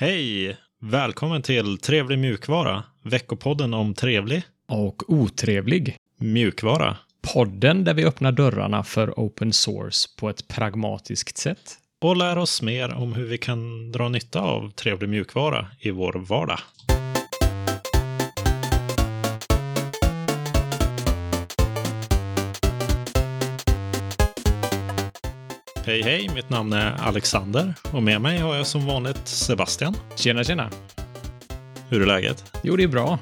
Hej! Välkommen till Trevlig mjukvara, veckopodden om trevlig och otrevlig. mjukvara. Podden där vi öppnar dörrarna för open source på ett pragmatiskt sätt. Och lär oss mer om hur vi kan dra nytta av trevlig mjukvara i vår vardag. Hej hej, mitt namn är Alexander och med mig har jag som vanligt Sebastian. Tjena, tjena. Hur är läget? Jo, det är bra.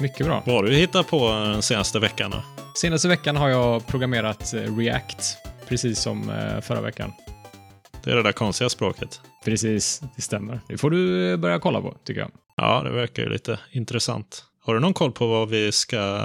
Mycket bra. Vad har du hittat på den senaste veckan? Då? Senaste veckan har jag programmerat eh, React, precis som eh, förra veckan. Det är det där konstiga språket. Precis, det stämmer. Det får du börja kolla på, tycker jag. Ja, det verkar ju lite intressant. Har du någon koll på vad vi ska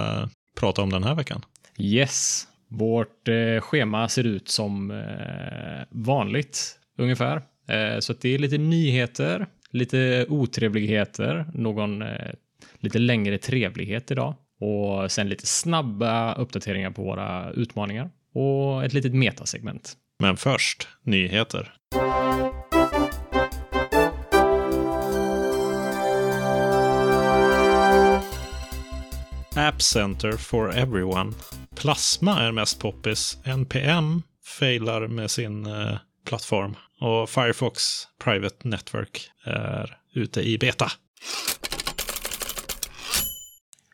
prata om den här veckan? Yes, vårt eh, schema ser ut som eh, vanligt ungefär. Eh, så det är lite nyheter, lite otrevligheter, någon eh, lite längre trevlighet idag och sen lite snabba uppdateringar på våra utmaningar och ett litet metasegment. Men först, nyheter. App Center for Everyone. Plasma är mest poppis. NPM failar med sin eh, plattform. Och Firefox Private Network är ute i beta.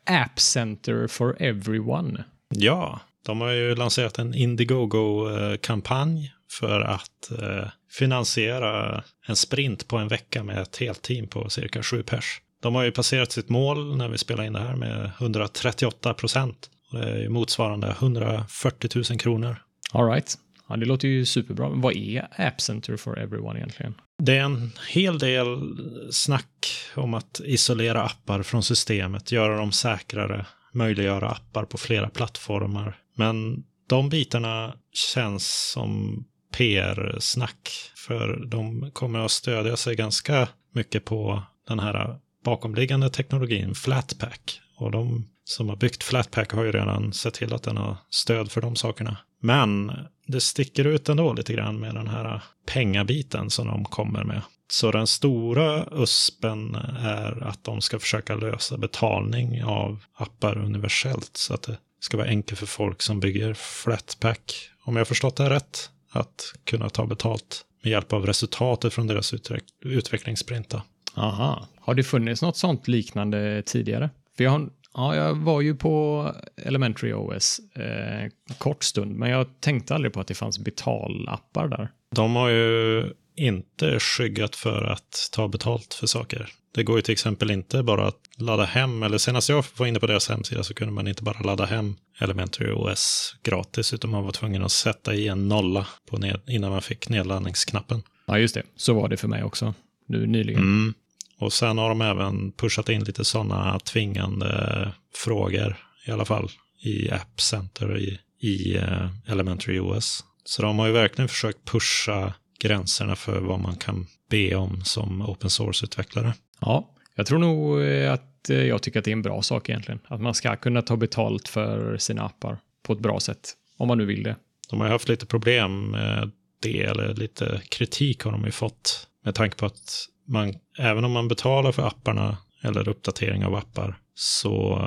App Center for Everyone. Ja, de har ju lanserat en Indiegogo-kampanj för att eh, finansiera en sprint på en vecka med ett helt team på cirka sju pers. De har ju passerat sitt mål när vi spelar in det här med 138 procent. Det är motsvarande 140 000 kronor. All right. Ja, det låter ju superbra. Vad är App Center for Everyone egentligen? Det är en hel del snack om att isolera appar från systemet, göra dem säkrare, möjliggöra appar på flera plattformar. Men de bitarna känns som PR-snack, för de kommer att stödja sig ganska mycket på den här bakomliggande teknologin Flatpak. Och de som har byggt Flatpak har ju redan sett till att den har stöd för de sakerna. Men det sticker ut ändå lite grann med den här pengabiten som de kommer med. Så den stora USPen är att de ska försöka lösa betalning av appar universellt så att det ska vara enkelt för folk som bygger Flatpak, om jag förstått det rätt, att kunna ta betalt med hjälp av resultatet från deras utveck utvecklingssprinta. Aha. Har det funnits något sånt liknande tidigare? För jag, har, ja, jag var ju på Elementary OS eh, kort stund, men jag tänkte aldrig på att det fanns betalappar där. De har ju inte skyggat för att ta betalt för saker. Det går ju till exempel inte bara att ladda hem, eller senast jag var inne på deras hemsida så kunde man inte bara ladda hem Elementary OS gratis, utan man var tvungen att sätta i en nolla på ned, innan man fick nedladdningsknappen. Ja, just det. Så var det för mig också nu nyligen. Mm. Och sen har de även pushat in lite sådana tvingande frågor, i alla fall i App Center i, i uh, Elementary OS. Så de har ju verkligen försökt pusha gränserna för vad man kan be om som open source-utvecklare. Ja, jag tror nog att jag tycker att det är en bra sak egentligen. Att man ska kunna ta betalt för sina appar på ett bra sätt, om man nu vill det. De har ju haft lite problem med det, eller lite kritik har de ju fått med tanke på att man, även om man betalar för apparna eller uppdatering av appar så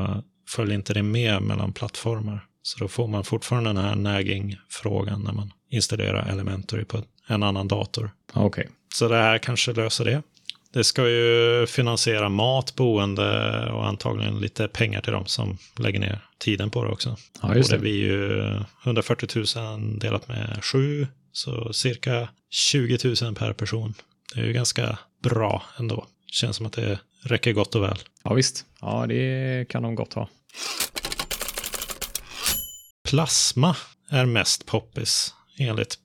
följer inte det med mellan plattformar. Så då får man fortfarande den här nagging-frågan när man installerar Elementary på en annan dator. Okej. Okay. Så det här kanske löser det. Det ska ju finansiera mat, boende och antagligen lite pengar till dem som lägger ner tiden på det också. Ja, just det. Och det blir ju 140 000 delat med 7, så cirka 20 000 per person. Det är ju ganska bra ändå. Känns som att det räcker gott och väl. Ja visst, ja det kan de gott ha. Plasma är mest poppis enligt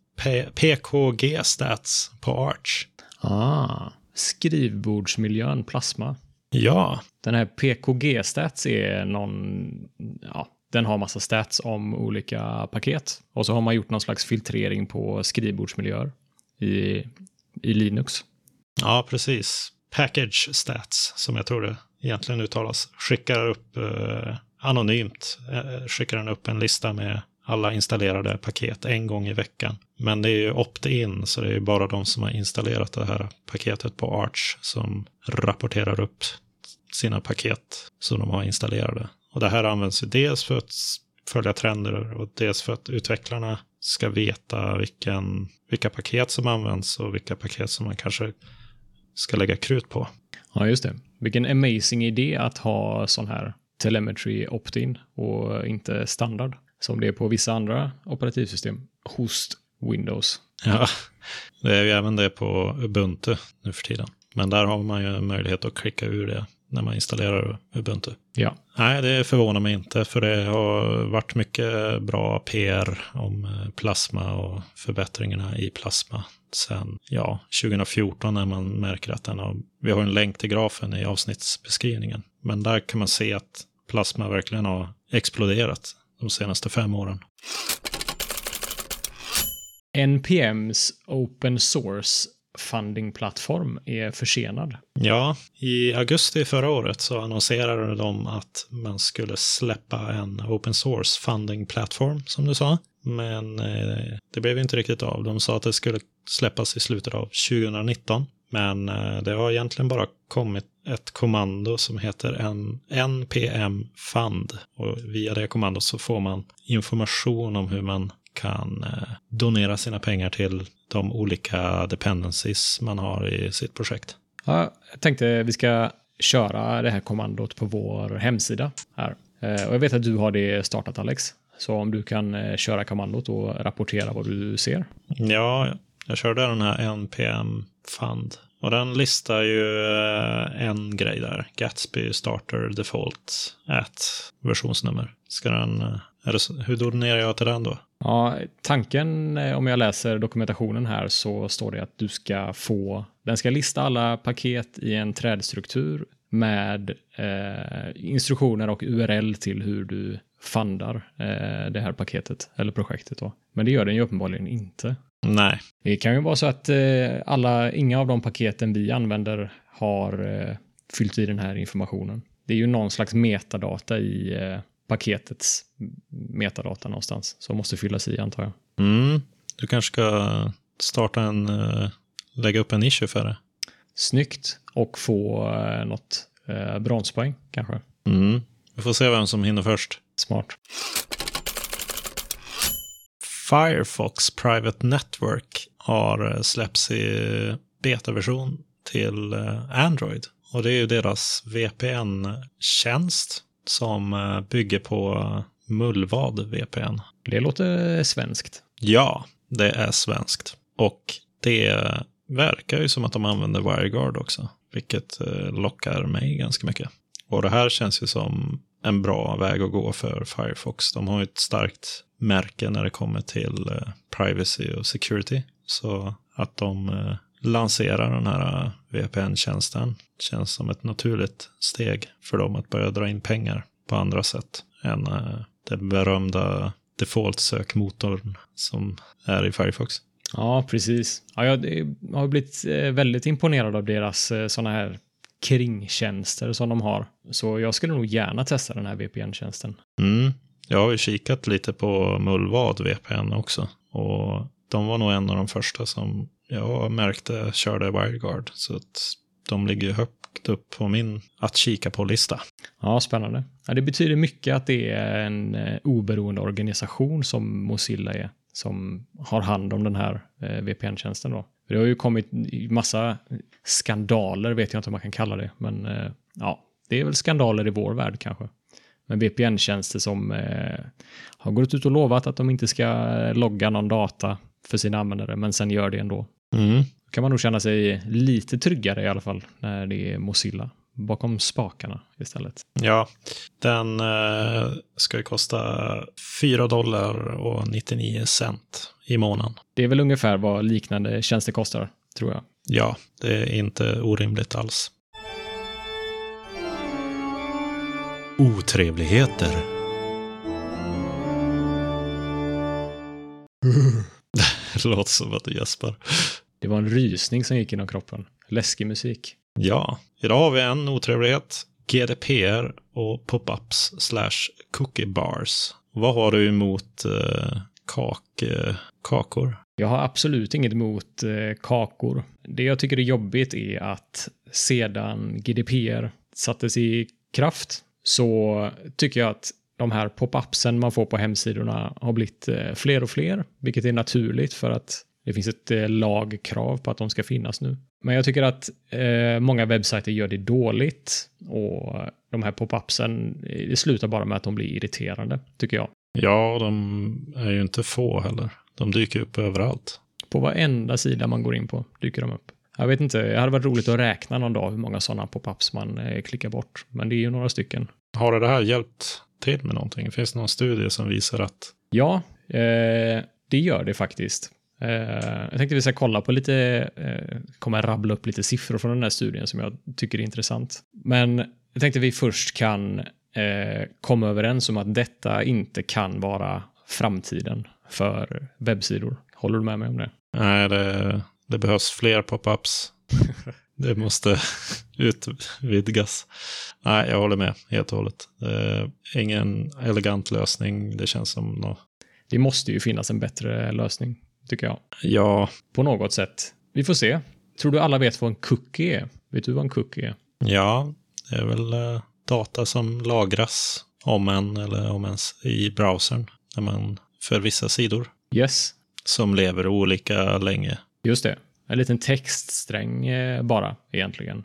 PKG Stats på Arch. Ah, skrivbordsmiljön plasma. Ja. Den här PKG Stats är någon, ja, den har massa stats om olika paket. Och så har man gjort någon slags filtrering på skrivbordsmiljöer i, i Linux. Ja, precis. Package Stats, som jag tror det egentligen uttalas, skickar upp eh, anonymt, eh, skickar den upp en lista med alla installerade paket en gång i veckan. Men det är ju opt-in, så det är ju bara de som har installerat det här paketet på Arch som rapporterar upp sina paket som de har installerade. Och det här används ju dels för att följa trender och dels för att utvecklarna ska veta vilken, vilka paket som används och vilka paket som man kanske ska lägga krut på. Ja, just det. Vilken amazing idé att ha sån här telemetry opt-in och inte standard som det är på vissa andra operativsystem hos Windows. Ja, det är ju även det på Ubuntu nu för tiden. Men där har man ju möjlighet att klicka ur det när man installerar Ubuntu. Ja. Nej, det förvånar mig inte, för det har varit mycket bra PR om eh, Plasma och förbättringarna i Plasma sen ja, 2014 när man märker att den har, vi har en länk till grafen i avsnittsbeskrivningen. Men där kan man se att Plasma verkligen har exploderat de senaste fem åren. NPMs open source fundingplattform är försenad. Ja, i augusti förra året så annonserade de att man skulle släppa en open source funding plattform, som du sa. Men eh, det blev inte riktigt av. De sa att det skulle släppas i slutet av 2019. Men eh, det har egentligen bara kommit ett kommando som heter en npm fund. Och via det kommandot så får man information om hur man kan eh, donera sina pengar till de olika dependencies man har i sitt projekt. Ja, jag tänkte vi ska köra det här kommandot på vår hemsida här. Eh, och jag vet att du har det startat Alex. Så om du kan eh, köra kommandot och rapportera vad du ser. Ja, jag körde den här npm fund. Och den listar ju en grej där. Gatsby starter default at versionsnummer. Ska den, hur donerar jag till den då? Ja, tanken eh, om jag läser dokumentationen här så står det att du ska få, den ska lista alla paket i en trädstruktur med eh, instruktioner och URL till hur du fundar eh, det här paketet eller projektet då. Men det gör den ju uppenbarligen inte. Nej. Det kan ju vara så att eh, alla, inga av de paketen vi använder har eh, fyllt i den här informationen. Det är ju någon slags metadata i eh, paketets metadata någonstans som måste fyllas i antar jag. Mm. Du kanske ska starta en, uh, lägga upp en issue för det. Snyggt och få uh, något uh, bronspoäng kanske. Mm. Vi får se vem som hinner först. Smart. Firefox Private Network har släppts i betaversion till Android. Och det är ju deras VPN-tjänst som eh, bygger på Mullvad VPN. Det låter svenskt. Ja, det är svenskt. Och det verkar ju som att de använder WireGuard också, vilket eh, lockar mig ganska mycket. Och det här känns ju som en bra väg att gå för Firefox. De har ju ett starkt märke när det kommer till eh, privacy och security. Så att de lanserar den här VPN-tjänsten känns som ett naturligt steg för dem att börja dra in pengar på andra sätt än uh, den berömda default-sökmotorn som är i Firefox. Ja, precis. Ja, jag har blivit eh, väldigt imponerad av deras sådana här kringtjänster som de har. Så jag skulle nog gärna testa den här VPN-tjänsten. Mm. Jag har ju kikat lite på Mullvad VPN också. Och de var nog en av de första som jag märkte körde WireGuard. Så att de ligger högt upp på min att kika på-lista. Ja, spännande. Ja, det betyder mycket att det är en eh, oberoende organisation som Mozilla är som har hand om den här eh, VPN-tjänsten. Då. Det har ju kommit massa skandaler, vet jag inte om man kan kalla det, men eh, ja, det är väl skandaler i vår värld kanske. Men VPN-tjänster som eh, har gått ut och lovat att de inte ska eh, logga någon data för sina användare, men sen gör det ändå. Mm. kan man nog känna sig lite tryggare i alla fall när det är Mozilla bakom spakarna istället. Ja, den eh, ska ju kosta 4 dollar och 99 cent i månaden. Det är väl ungefär vad liknande tjänster kostar, tror jag. Ja, det är inte orimligt alls. Otrevligheter. det låter som att du gäspar. Det var en rysning som gick genom kroppen. Läskig musik. Ja, idag har vi en otrevlighet. GDPR och pop-ups slash cookie bars. Vad har du emot eh, kak, eh, kakor? Jag har absolut inget emot eh, kakor. Det jag tycker är jobbigt är att sedan GDPR sattes i kraft så tycker jag att de här pop-upsen man får på hemsidorna har blivit eh, fler och fler, vilket är naturligt för att det finns ett eh, lagkrav på att de ska finnas nu. Men jag tycker att eh, många webbsajter gör det dåligt och de här pop-upsen, det slutar bara med att de blir irriterande, tycker jag. Ja, de är ju inte få heller. De dyker upp överallt. På varenda sida man går in på dyker de upp. Jag vet inte, det hade varit roligt att räkna någon dag hur många sådana pop-ups man eh, klickar bort. Men det är ju några stycken. Har det här hjälpt till med någonting? Finns det någon studie som visar att... Ja, eh, det gör det faktiskt. Eh, jag tänkte vi ska kolla på lite, eh, kommer rabbla upp lite siffror från den här studien som jag tycker är intressant. Men jag tänkte vi först kan eh, komma överens om att detta inte kan vara framtiden för webbsidor. Håller du med mig om det? Nej, det, det behövs fler pop-ups. det måste utvidgas. Nej, jag håller med helt och hållet. ingen elegant lösning. Det känns som något. Det måste ju finnas en bättre lösning, tycker jag. Ja. På något sätt. Vi får se. Tror du alla vet vad en cookie är? Vet du vad en cookie är? Ja, det är väl eh, data som lagras om en eller om ens i browsern. När man, för vissa sidor. Yes. Som lever olika länge. Just det. En liten textsträng eh, bara egentligen.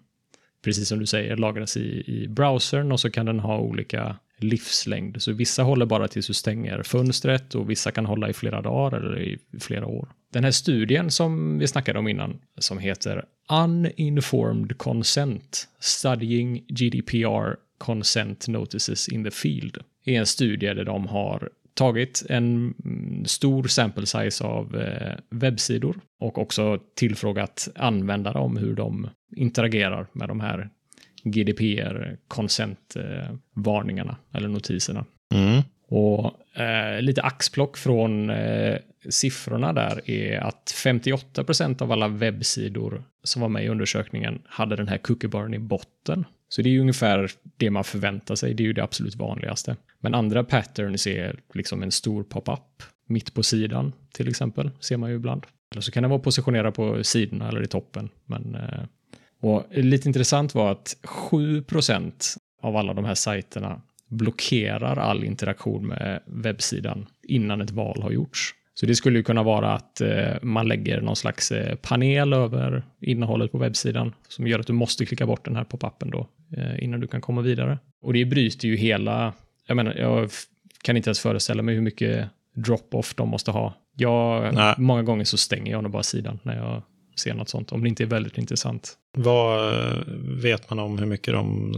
Precis som du säger, lagras i, i browsern och så kan den ha olika livslängd. Så vissa håller bara tills du stänger fönstret och vissa kan hålla i flera dagar eller i flera år. Den här studien som vi snackade om innan, som heter Uninformed Consent, Studying GDPR Consent Notices in the Field, är en studie där de har tagit en stor sample size av eh, webbsidor och också tillfrågat användare om hur de interagerar med de här GDPR consent-varningarna eller notiserna. Mm. Och eh, lite axplock från eh, siffrorna där är att 58% av alla webbsidor som var med i undersökningen hade den här cookiebaren i botten. Så det är ju ungefär det man förväntar sig. Det är ju det absolut vanligaste. Men andra patterns är liksom en stor pop-up mitt på sidan till exempel, ser man ju ibland. Eller så kan den vara positionerad på sidorna eller i toppen. Men, eh, och lite intressant var att 7% av alla de här sajterna blockerar all interaktion med webbsidan innan ett val har gjorts. Så det skulle ju kunna vara att eh, man lägger någon slags eh, panel över innehållet på webbsidan som gör att du måste klicka bort den här pop-upen då eh, innan du kan komma vidare. Och det bryter ju hela, jag menar, jag kan inte ens föreställa mig hur mycket drop-off de måste ha. Jag, Nej. många gånger så stänger jag nog bara sidan när jag ser något sånt, om det inte är väldigt intressant. Vad eh, vet man om hur mycket de...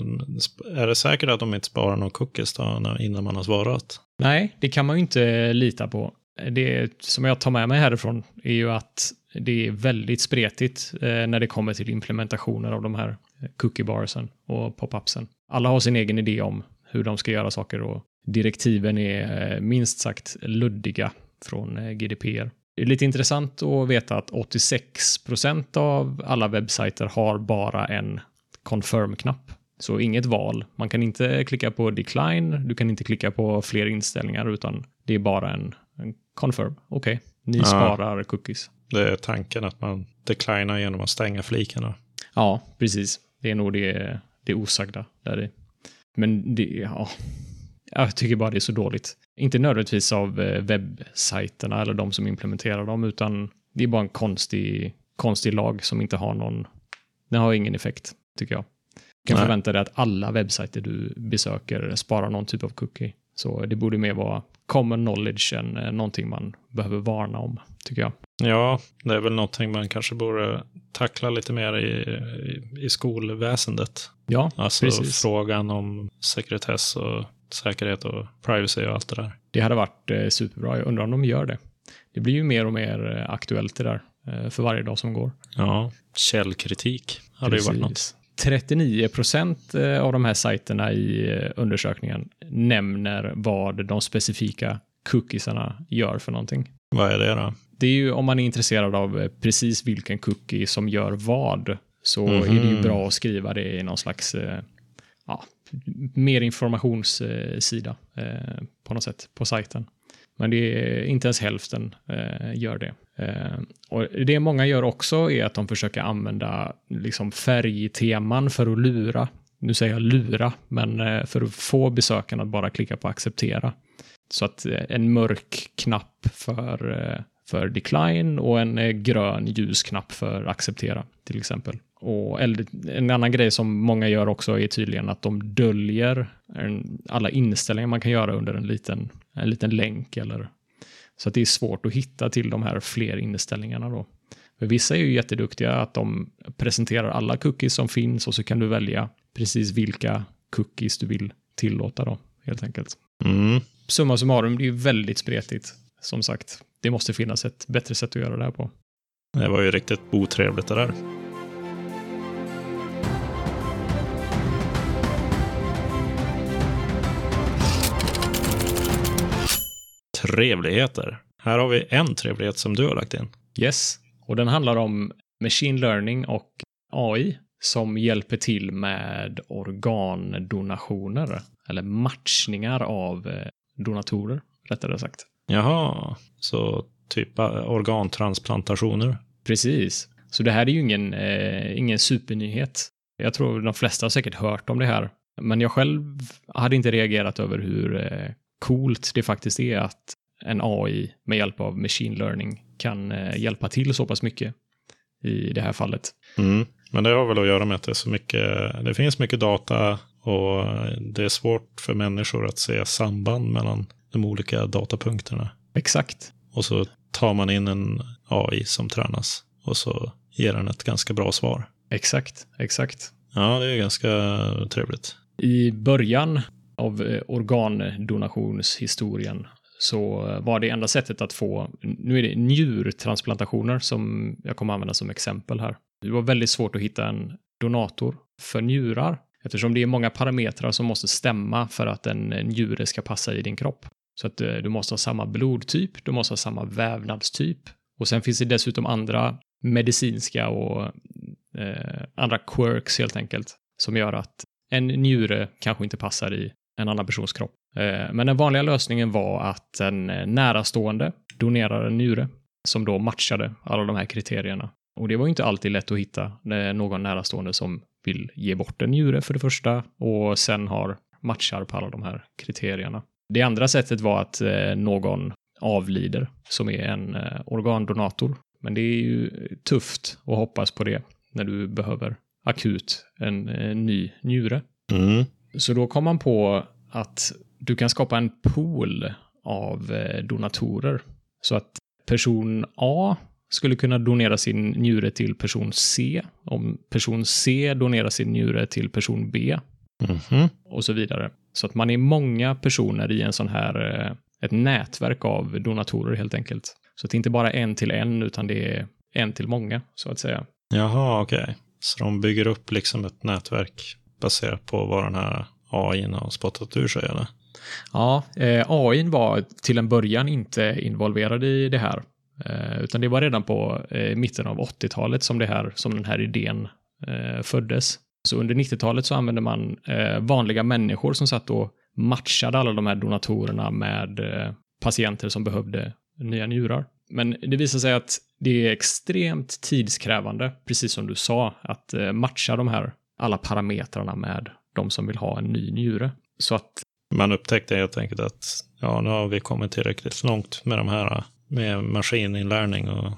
Är det säkert att de inte sparar någon cookies då, innan man har svarat? Nej, det kan man ju inte lita på. Det som jag tar med mig härifrån är ju att det är väldigt spretigt eh, när det kommer till implementationer av de här cookie barsen och pop-upsen. Alla har sin egen idé om hur de ska göra saker och direktiven är eh, minst sagt luddiga från GDPR. Det är lite intressant att veta att 86% av alla webbsajter har bara en confirm-knapp. Så inget val. Man kan inte klicka på decline, du kan inte klicka på fler inställningar, utan det är bara en, en confirm. Okej, okay. ni ja. sparar cookies. Det är tanken att man declinar genom att stänga flikarna. Ja, precis. Det är nog det, det osagda där Men det, ja, jag tycker bara det är så dåligt. Inte nödvändigtvis av eh, webbsajterna eller de som implementerar dem, utan det är bara en konstig, konstig lag som inte har någon, den har ingen effekt, tycker jag. Du kan Nej. förvänta dig att alla webbsajter du besöker sparar någon typ av cookie. Så det borde mer vara common knowledge än eh, någonting man behöver varna om, tycker jag. Ja, det är väl någonting man kanske borde tackla lite mer i, i, i skolväsendet. Ja, alltså precis. frågan om sekretess och säkerhet och privacy och allt det där. Det hade varit eh, superbra. Jag undrar om de gör det. Det blir ju mer och mer eh, aktuellt det där eh, för varje dag som går. Ja, källkritik hade Precis. ju varit något. 39 procent av de här sajterna i undersökningen nämner vad de specifika cookiesarna gör för någonting. Vad är det då? Det är ju om man är intresserad av precis vilken cookie som gör vad så mm -hmm. är det ju mhm. bra att skriva det i någon slags ja, mer informationssida eh, på något sätt på sajten. Men det är inte ens hälften eh, gör det. Eh, och det många gör också är att de försöker använda liksom färgteman för att lura. Nu säger jag lura, men eh, för att få besökarna att bara klicka på acceptera. Så att eh, en mörk knapp för, eh, för decline och en eh, grön ljus knapp för acceptera till exempel. Och en annan grej som många gör också är tydligen att de döljer alla inställningar man kan göra under en liten, en liten länk eller så att det är svårt att hitta till de här fler inställningarna då. För vissa är ju jätteduktiga att de presenterar alla cookies som finns och så kan du välja precis vilka cookies du vill tillåta då, helt enkelt. Mm. Summa summarum, det är ju väldigt spretigt. Som sagt, det måste finnas ett bättre sätt att göra det här på. Det var ju riktigt otrevligt det där. Trevligheter. Här har vi en trevlighet som du har lagt in. Yes, och den handlar om machine learning och AI som hjälper till med organdonationer eller matchningar av eh, donatorer, rättare sagt. Jaha, så typ organtransplantationer? Precis. Så det här är ju ingen, eh, ingen supernyhet. Jag tror de flesta har säkert hört om det här. Men jag själv hade inte reagerat över hur eh, coolt det faktiskt är att en AI med hjälp av machine learning kan eh, hjälpa till så pass mycket i det här fallet. Mm. Men det har väl att göra med att det, är så mycket, det finns mycket data och det är svårt för människor att se samband mellan de olika datapunkterna. Exakt. Och så tar man in en AI som tränas och så ger den ett ganska bra svar. Exakt, exakt. Ja, det är ganska trevligt. I början av eh, organdonationshistorien så var det enda sättet att få, nu är det njurtransplantationer som jag kommer använda som exempel här. Det var väldigt svårt att hitta en donator för njurar eftersom det är många parametrar som måste stämma för att en njure ska passa i din kropp. Så att eh, du måste ha samma blodtyp, du måste ha samma vävnadstyp och sen finns det dessutom andra medicinska och eh, andra quirks helt enkelt som gör att en njure kanske inte passar i en annan persons kropp. Eh, men den vanliga lösningen var att en närastående donerar en njure som då matchade alla de här kriterierna. Och det var inte alltid lätt att hitta någon närastående som vill ge bort en njure för det första och sen har matchar på alla de här kriterierna. Det andra sättet var att eh, någon avlider som är en eh, organdonator. Men det är ju tufft att hoppas på det när du behöver akut en, en ny njure. Mm. Så då kom man på att du kan skapa en pool av eh, donatorer. Så att person A skulle kunna donera sin njure till person C. Om person C donerar sin njure till person B. Mm-hmm. Och så vidare. Så att man är många personer i en sån här, eh, ett nätverk av donatorer helt enkelt. Så att det inte bara är en till en, utan det är en till många, så att säga. Jaha, okej. Okay. Så de bygger upp liksom ett nätverk baserat på vad den här AI har spottat ur sig, eller? Ja, eh, AI var till en början inte involverad i det här. Eh, utan det var redan på eh, mitten av 80-talet som, det här, som den här idén eh, föddes. Så under 90-talet så använde man eh, vanliga människor som satt och matchade alla de här donatorerna med eh, patienter som behövde nya njurar. Men det visar sig att det är extremt tidskrävande, precis som du sa, att eh, matcha de här alla parametrarna med de som vill ha en ny njure. Så att man upptäckte helt enkelt att ja, nu har vi kommit tillräckligt långt med de här med maskininlärning och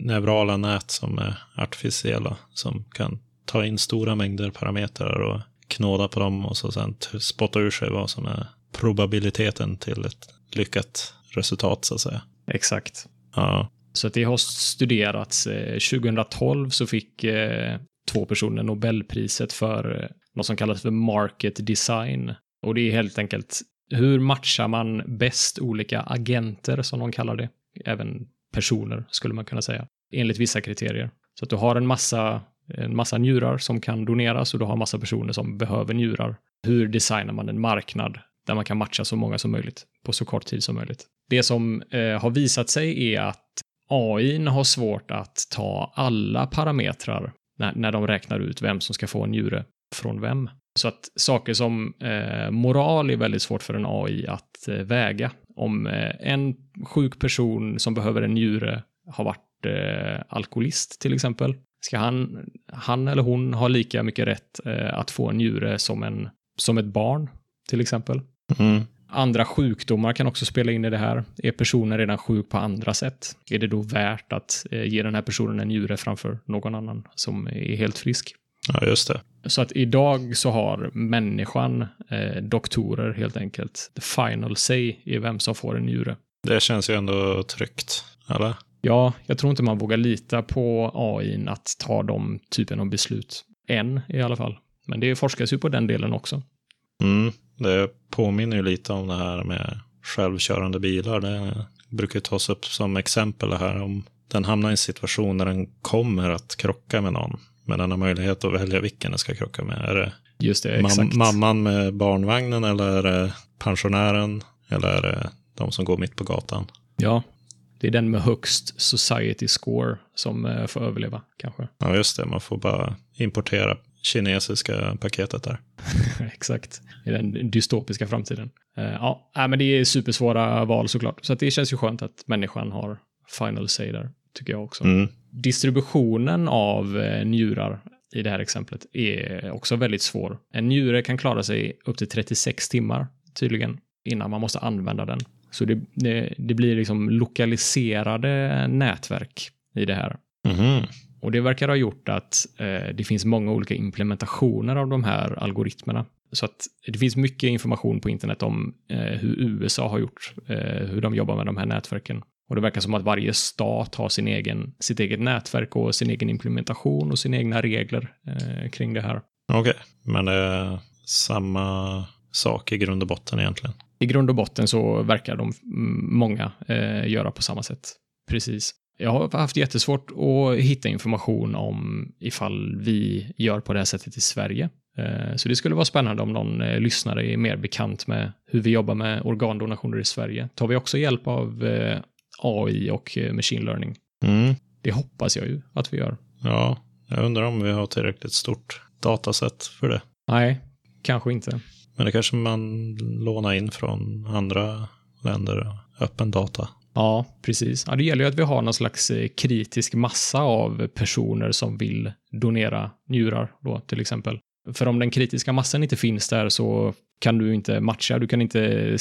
neurala nät som är artificiella som kan ta in stora mängder parametrar och knåda på dem och så sen spotta ur sig vad som är probabiliteten till ett lyckat resultat så att säga. Exakt. Ja. Så att det har studerats. 2012 eh, så fick eh, två personer Nobelpriset för eh, något som kallas för market design. Och det är helt enkelt hur matchar man bäst olika agenter som de kallar det? Även personer skulle man kunna säga. Enligt vissa kriterier. Så att du har en massa, en massa njurar som kan doneras och du har en massa personer som behöver njurar. Hur designar man en marknad där man kan matcha så många som möjligt på så kort tid som möjligt? Det som eh, har visat sig är att AI har svårt att ta alla parametrar när, när de räknar ut vem som ska få en njure. från vem. Så att saker som eh, moral är väldigt svårt för en AI att eh, väga. Om eh, en sjuk person som behöver en njure har varit eh, alkoholist till exempel, ska han, han eller hon ha lika mycket rätt eh, att få en njure som, en, som ett barn till exempel? Mm. Andra sjukdomar kan också spela in i det här. Är personen redan sjuk på andra sätt? Är det då värt att eh, ge den här personen en njure framför någon annan som är helt frisk? Ja, just det. Så att idag så har människan, eh, doktorer helt enkelt, the final say i vem som får en njure. Det känns ju ändå tryggt, eller? Ja, jag tror inte man vågar lita på AI att ta de typen av beslut. Än i alla fall. Men det forskas ju på den delen också. Mm, det påminner ju lite om det här med självkörande bilar. Det brukar tas upp som exempel det här om den hamnar i en situation där den kommer att krocka med någon. Men den har möjlighet att välja vilken den ska krocka med. Är det Just det, mam- exakt. mamman med barnvagnen eller är det pensionären? Eller är det de som går mitt på gatan? Ja, det är den med högst society score som eh, får överleva kanske. Ja, just det. Man får bara importera kinesiska paketet där. Exakt. I den dystopiska framtiden. Eh, ja, men det är supersvåra val såklart. Så det känns ju skönt att människan har final say där, tycker jag också. Mm. Distributionen av eh, njurar i det här exemplet är också väldigt svår. En njure kan klara sig upp till 36 timmar tydligen innan man måste använda den. Så det, det, det blir liksom lokaliserade nätverk i det här. Mhm. Och det verkar ha gjort att eh, det finns många olika implementationer av de här algoritmerna. Så att det finns mycket information på internet om eh, hur USA har gjort, eh, hur de jobbar med de här nätverken. Och det verkar som att varje stat har sin egen, sitt eget nätverk och sin egen implementation och sina egna regler eh, kring det här. Okej, men det är samma sak i grund och botten egentligen. I grund och botten så verkar de mm, många eh, göra på samma sätt. Precis. Jag har haft jättesvårt att hitta information om ifall vi gör på det här sättet i Sverige. Eh, så det skulle vara spännande om någon eh, lyssnare är mer bekant med hur vi jobbar med organdonationer i Sverige. Tar vi också hjälp av eh, AI och eh, machine learning? Mm. Det hoppas jag ju att vi gör. Ja, jag undrar om vi har tillräckligt stort datasätt för det. Nej, kanske inte. Men det kanske man lånar in från andra länder, öppen data. Ja, precis. Ja, det gäller ju att vi har någon slags eh, kritisk massa av personer som vill donera njurar då till exempel. För om den kritiska massan inte finns där så kan du inte matcha, du kan inte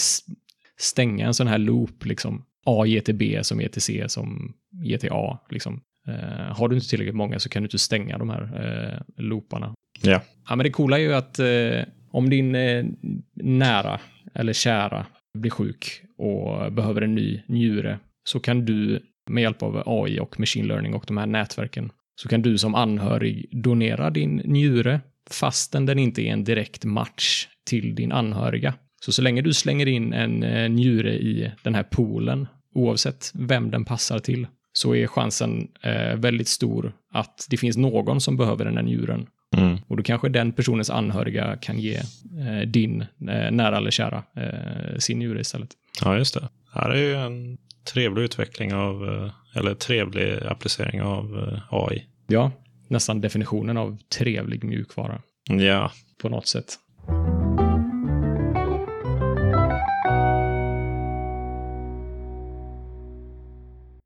stänga en sån här loop liksom. A ger till B som ger till C som ger till A liksom. Eh, har du inte tillräckligt många så kan du inte stänga de här eh, looparna. Ja. Ja, men det coola är ju att eh, om din eh, nära eller kära blir sjuk och behöver en ny njure så kan du med hjälp av AI och machine learning och de här nätverken så kan du som anhörig donera din njure fastän den inte är en direkt match till din anhöriga. Så så länge du slänger in en eh, njure i den här poolen, oavsett vem den passar till, så är chansen eh, väldigt stor att det finns någon som behöver den här njuren Mm. och då kanske den personens anhöriga kan ge eh, din eh, nära eller kära eh, sin njure istället. Ja, just det. Här är ju en trevlig utveckling av, eh, eller trevlig applicering av eh, AI. Ja, nästan definitionen av trevlig mjukvara Ja, på något sätt.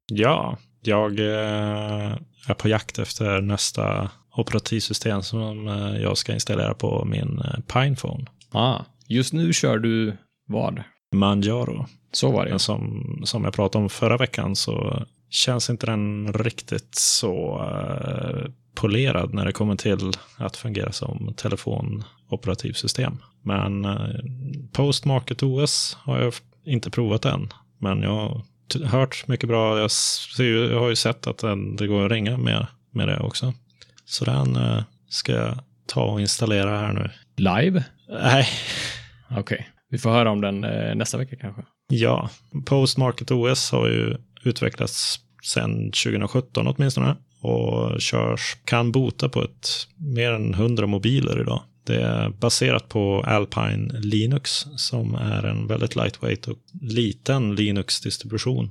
Ja. Jag eh, är på jakt efter nästa operativsystem som eh, jag ska installera på min eh, Pinephone. Ah, just nu kör du vad? Manjaro. Så var det. Men som, som jag pratade om förra veckan så känns inte den riktigt så polerad när det kommer till att fungera som telefonoperativsym. Men eh, Postmarket OS har jag inte provat än. Men jag hört mycket bra. Jag, ser, jag har ju sett att den, det går att ringa med, med det också. Så den eh, ska jag ta och installera här nu. Live? Nej, Okej. Vi får höra om den eh, nästa vecka kanske. Ja, Postmarket OS har ju utvecklats sedan 2017 åtminstone och körs, kan bota på ett mer än 100 mobiler idag. Det är baserat på Alpine Linux som är en väldigt lightweight och liten Linux-distribution.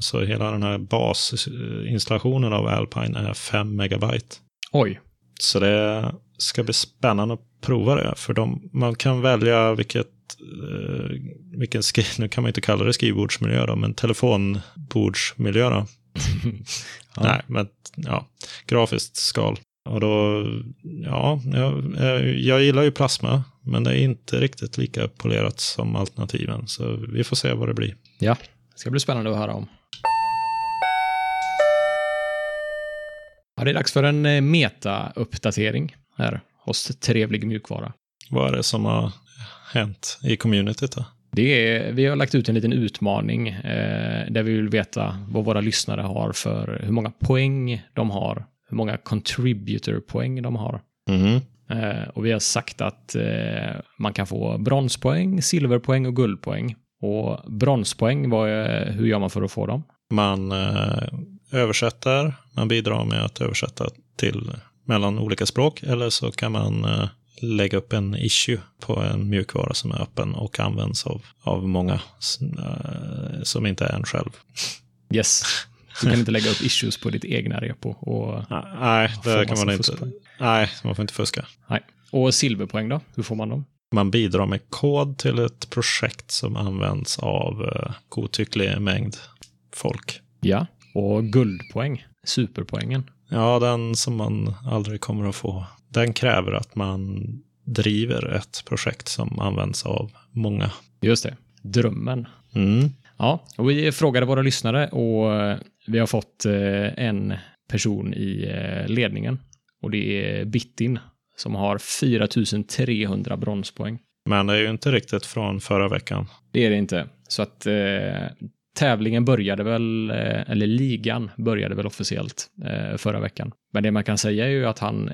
Så hela den här basinstallationen av Alpine är 5 megabyte. Oj. Så det ska bli spännande att prova det. För de, man kan välja vilket, eh, vilken skri, nu kan man inte kalla det skrivbordsmiljö då, men telefonbordsmiljö då. Ja. Nej, men ja, grafiskt skal. Och då, ja, jag, eh, jag gillar ju plasma, men det är inte riktigt lika polerat som alternativen. Så vi får se vad det blir. Ja, det ska bli spännande att höra om. Ja, det är dags för en eh, meta-uppdatering här hos Trevlig Mjukvara. Vad är det som har hänt i communityt då? Det är, vi har lagt ut en liten utmaning eh, där vi vill veta vad våra lyssnare har för hur många poäng de har, hur många contributor-poäng de har. Eh, och vi har sagt att eh, man kan få bronspoäng, silverpoäng och guldpoäng. Och bronspoäng, vad är, hur gör man för att få dem? Man eh, översätter, man bidrar med att översätta till mellan olika språk eller så kan man lägga upp en issue på en mjukvara som är öppen och används av, av många s- eh, som inte är en själv. Yes. Du kan inte lägga upp issues på ditt egna repo. Och, Nej, Får det kan man inte. fuskpoäng? Nej, man får inte fuska. nej. och silverpoäng då? Hur får man dem? Man bidrar med kod till ett projekt som används av eh, godtycklig mängd folk. Ja. Och guldpoäng, superpoängen. Ja, den som man aldrig kommer att få. Den kräver att man driver ett projekt som används av många. Just det. Drömmen. Mm. Ja, och vi frågade våra lyssnare och eh, vi har fått eh, en person i eh, ledningen. Och det är Bittin som har 4300 bronspoäng. Men det är ju inte riktigt från förra veckan. Det är det inte. Så att eh, tävlingen började väl, eh, eller ligan började väl officiellt eh, förra veckan. Men det man kan säga är ju att han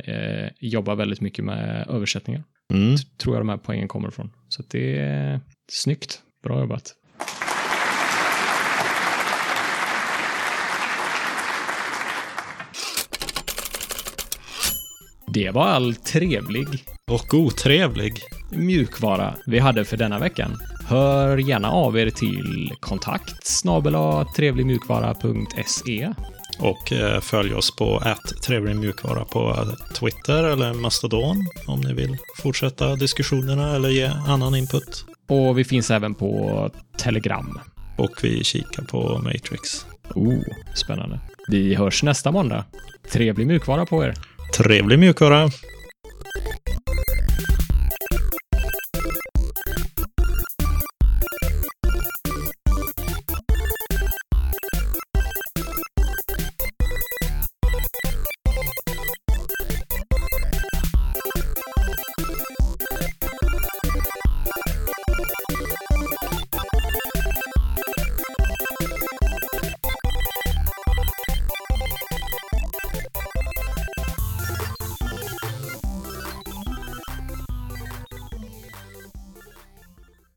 jobbar väldigt mycket med översättningar. Mm. Tror jag de här poängen kommer ifrån. Så att det är snyggt. Bra jobbat. Det var all trevlig Och otrevlig. mjukvara vi hade för denna veckan. Hör gärna av er till kontakt trevligmjukvara.se. Och eh, följ oss på ett trevlig mjukvara på Twitter eller Mastodon om ni vill fortsätta diskussionerna eller ge annan input. Och vi finns även på Telegram. Och vi kikar på Matrix. Oh, spännande. Vi hörs nästa måndag. Trevlig mjukvara på er. Trevlig mjukvara!